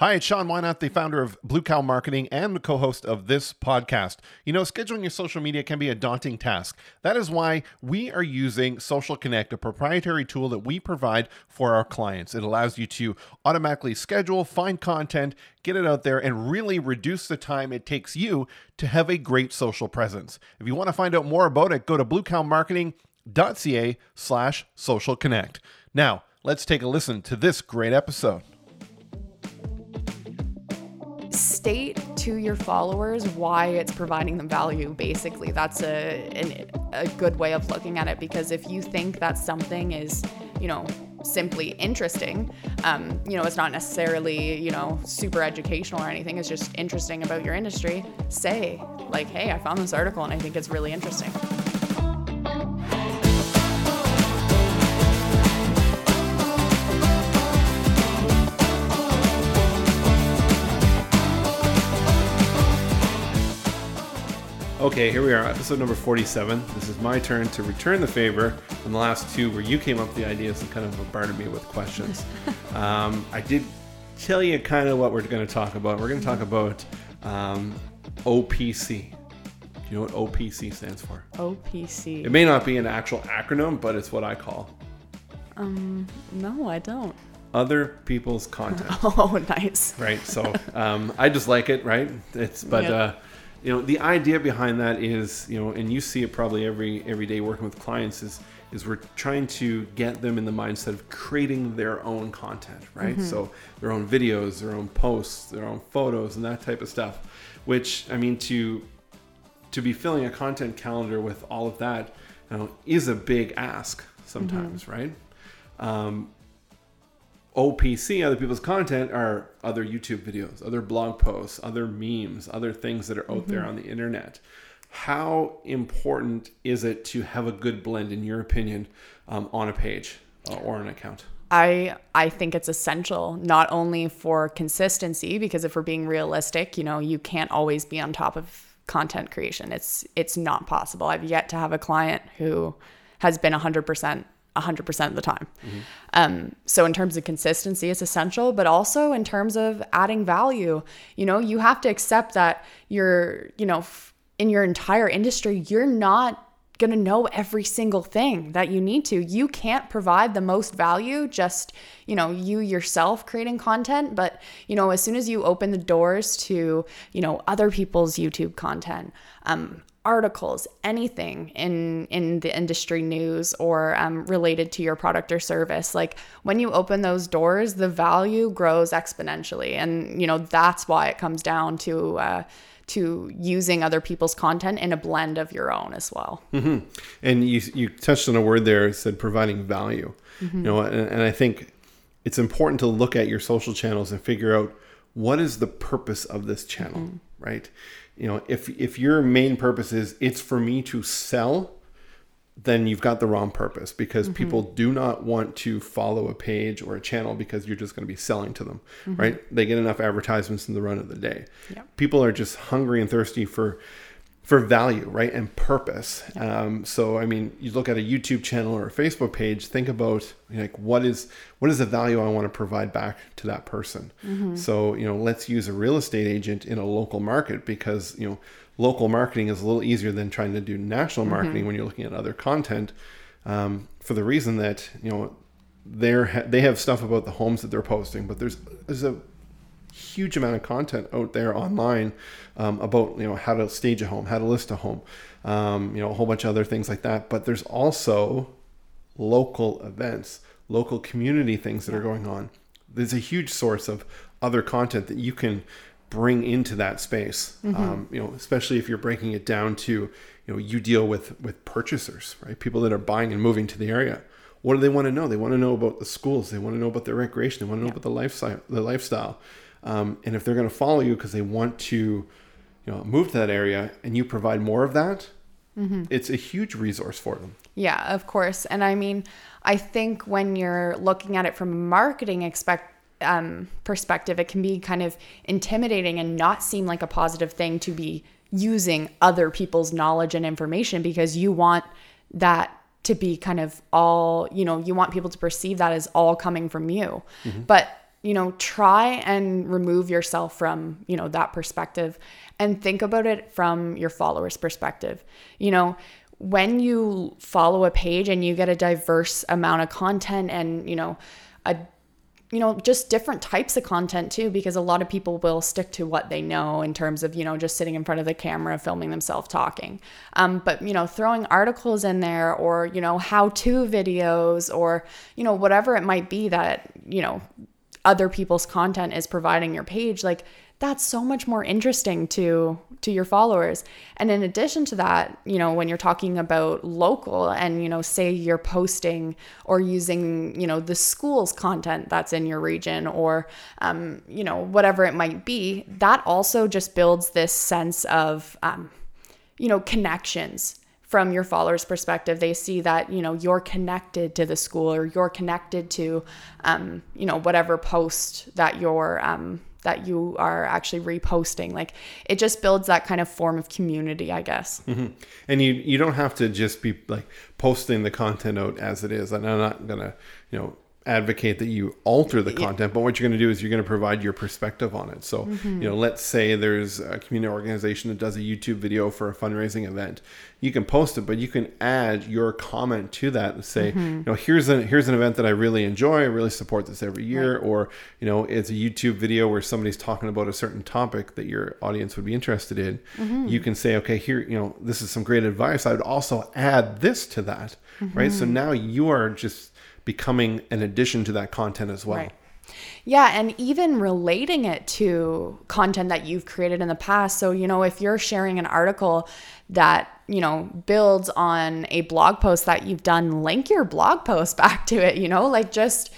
Hi, it's Sean Wynot, the founder of Blue Cow Marketing and the co host of this podcast. You know, scheduling your social media can be a daunting task. That is why we are using Social Connect, a proprietary tool that we provide for our clients. It allows you to automatically schedule, find content, get it out there, and really reduce the time it takes you to have a great social presence. If you want to find out more about it, go to bluecowmarketing.ca slash social connect. Now, let's take a listen to this great episode state to your followers why it's providing them value basically. That's a an, a good way of looking at it because if you think that something is you know simply interesting um, you know it's not necessarily you know super educational or anything it's just interesting about your industry say like hey i found this article and i think it's really interesting Okay, here we are, episode number 47. This is my turn to return the favor from the last two where you came up with the ideas and kind of bombarded me with questions. um, I did tell you kind of what we're going to talk about. We're going to talk about um, OPC. Do you know what OPC stands for? OPC. It may not be an actual acronym, but it's what I call. Um, no, I don't. Other people's content. oh, nice. Right. So um, I just like it. Right. It's but. Yep. Uh, you know the idea behind that is you know and you see it probably every every day working with clients is is we're trying to get them in the mindset of creating their own content right mm-hmm. so their own videos their own posts their own photos and that type of stuff which i mean to to be filling a content calendar with all of that you know, is a big ask sometimes mm-hmm. right um, OPC, other people's content, are other YouTube videos, other blog posts, other memes, other things that are out mm-hmm. there on the internet. How important is it to have a good blend, in your opinion, um, on a page uh, or an account? I I think it's essential not only for consistency because if we're being realistic, you know, you can't always be on top of content creation. It's it's not possible. I've yet to have a client who has been 100% 100% of the time. Mm-hmm. Um, so, in terms of consistency, it's essential, but also in terms of adding value, you know, you have to accept that you're, you know, f- in your entire industry, you're not going to know every single thing that you need to. You can't provide the most value just, you know, you yourself creating content, but you know, as soon as you open the doors to, you know, other people's YouTube content, um, articles, anything in in the industry news or um, related to your product or service. Like when you open those doors, the value grows exponentially, and you know that's why it comes down to. Uh, to using other people's content in a blend of your own as well. Mm-hmm. And you you touched on a word there, said providing value. Mm-hmm. You know, and, and I think it's important to look at your social channels and figure out what is the purpose of this channel, mm-hmm. right? You know if if your main purpose is it's for me to sell then you've got the wrong purpose because mm-hmm. people do not want to follow a page or a channel because you're just going to be selling to them mm-hmm. right they get enough advertisements in the run of the day yep. people are just hungry and thirsty for for value, right, and purpose. Um, so, I mean, you look at a YouTube channel or a Facebook page. Think about like what is what is the value I want to provide back to that person. Mm-hmm. So, you know, let's use a real estate agent in a local market because you know local marketing is a little easier than trying to do national mm-hmm. marketing mm-hmm. when you're looking at other content. Um, for the reason that you know they're they have stuff about the homes that they're posting, but there's there's a huge amount of content out there online um, about you know how to stage a home, how to list a home, um, you know a whole bunch of other things like that. But there's also local events, local community things that are going on. There's a huge source of other content that you can bring into that space. Um, you know, especially if you're breaking it down to, you know, you deal with with purchasers, right? People that are buying and moving to the area. What do they want to know? They want to know about the schools. They want to know about their recreation. They want to know about the lifestyle. The lifestyle. Um, and if they're going to follow you because they want to, you know, move to that area, and you provide more of that, it's a huge resource for them. Yeah, of course. And I mean, I think when you're looking at it from a marketing expect um, perspective, it can be kind of intimidating and not seem like a positive thing to be using other people's knowledge and information because you want that to be kind of all, you know, you want people to perceive that as all coming from you. But you know, try and remove yourself from, you know, that perspective and think about it from your followers' perspective. You know, when you follow a page and you get a diverse amount of content and, you know, a you know, just different types of content too, because a lot of people will stick to what they know in terms of, you know, just sitting in front of the camera, filming themselves talking. Um, but, you know, throwing articles in there or, you know, how to videos or, you know, whatever it might be that, you know, other people's content is providing your page, like that's so much more interesting to to your followers. And in addition to that, you know, when you're talking about local and you know, say you're posting or using, you know, the school's content that's in your region or um, you know, whatever it might be, that also just builds this sense of um, you know, connections from your followers perspective they see that you know you're connected to the school or you're connected to um, you know whatever post that you're um, that you are actually reposting. Like it just builds that kind of form of community i guess. And you you don't have to just be like posting the content out as it is. And i'm not gonna you know advocate that you alter the content but what you're going to do is you're going to provide your perspective on it. So you know mm-hmm. let's say there's a community organization that does a youtube video for a fundraising event. You can post it but you can add your comment to that and say mm-hmm. you know here's an here's an event that i really enjoy i really support this every year or you know it's a youtube video where somebody's talking about a certain topic that your audience would be interested in. Mm-hmm. You can say okay here you know this is some great advice. I would also add this to that. Right? So now you are just becoming an addition to that content as well Right. Yeah, and even relating it to content that you've created in the past. So, you know, if you're sharing an article that, you know, builds on a blog post that you've done, link your blog post back to it, you know, like just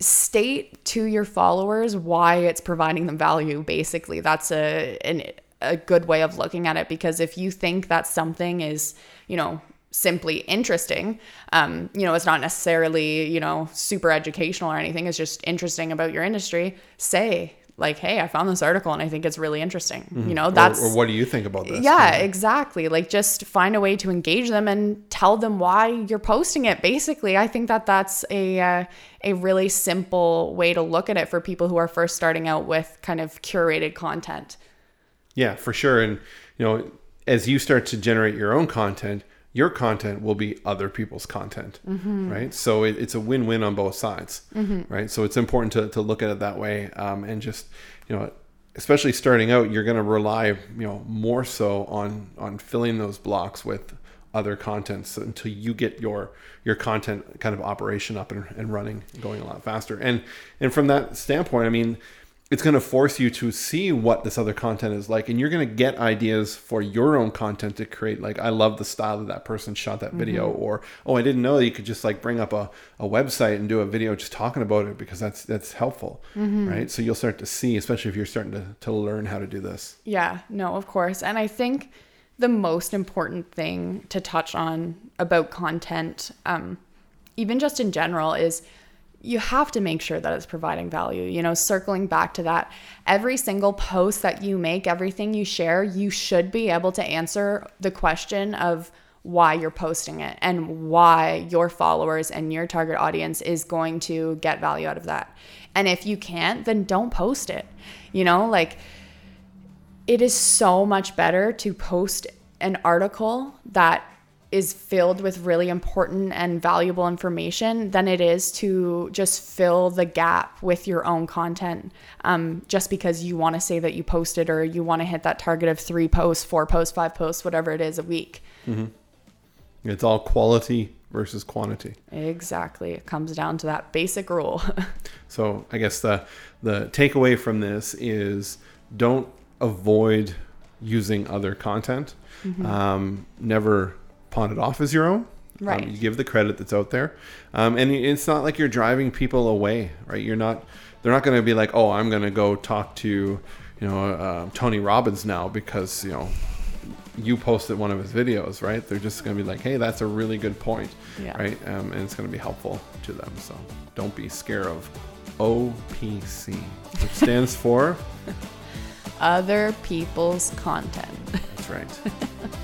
state to your followers why it's providing them value basically. That's a an, a good way of looking at it because if you think that something is, you know, simply interesting. Um, you know, it's not necessarily, you know, super educational or anything. It's just interesting about your industry. Say, like, hey, I found this article and I think it's really interesting. You know, that's or, or what do you think about this yeah, exactly. Like just find a way to engage them and tell them why you're posting it. Basically, I think that that's a uh, a really simple way to look at it for people who are first starting out with kind of curated content. Yeah, for sure. And you know, as you start to generate your own content, your content will be other people's content, right? So it, it's a win-win on both sides, right? So it's important to, to look at it that way, um, and just you know, especially starting out, you're going to rely you know more so on on filling those blocks with other contents until you get your your content kind of operation up and, and running going a lot faster and and from that standpoint i mean it's going to force you to see what this other content is like and you're going to get ideas for your own content to create like i love the style that that person shot that video or oh i didn't know that you could just like bring up a, a website and do a video just talking about it because that's that's helpful right? So you'll start to see especially if you're starting to, to learn how to do this. Yeah, no, of course. And I think the most important thing to touch on about content, um, even just in general, is you have to make sure that it's providing value. You know, circling back to that, every single post that you make, everything you share, you should be able to answer the question of why you're posting it and why your followers and your target audience is going to get value out of that. And if you can't, then don't post it. You know, like it is so much better to post an article that is filled with really important and valuable information than it is to just fill the gap with your own content um, just because you want to say that you posted or you want to hit that target of three posts, four posts, five posts, whatever it is a week. it's all quality versus quantity Exactly. It comes down to that basic rule. So I guess the the takeaway from this is don't avoid using other content. Um, never pawn it off as your own. Um, Right. you give the credit that's out there, um, and it's not like you're driving people away, right? You're not. They're not going to be like, oh, I'm going to go talk to, you know, uh, Tony Robbins now because you know you posted one of his videos, right? They're just going to be like, hey, that's a really good point, Yeah. right? Um, and it's going to be helpful to them. So don't be scared of OPC, which stands for. Other people's content. That's right.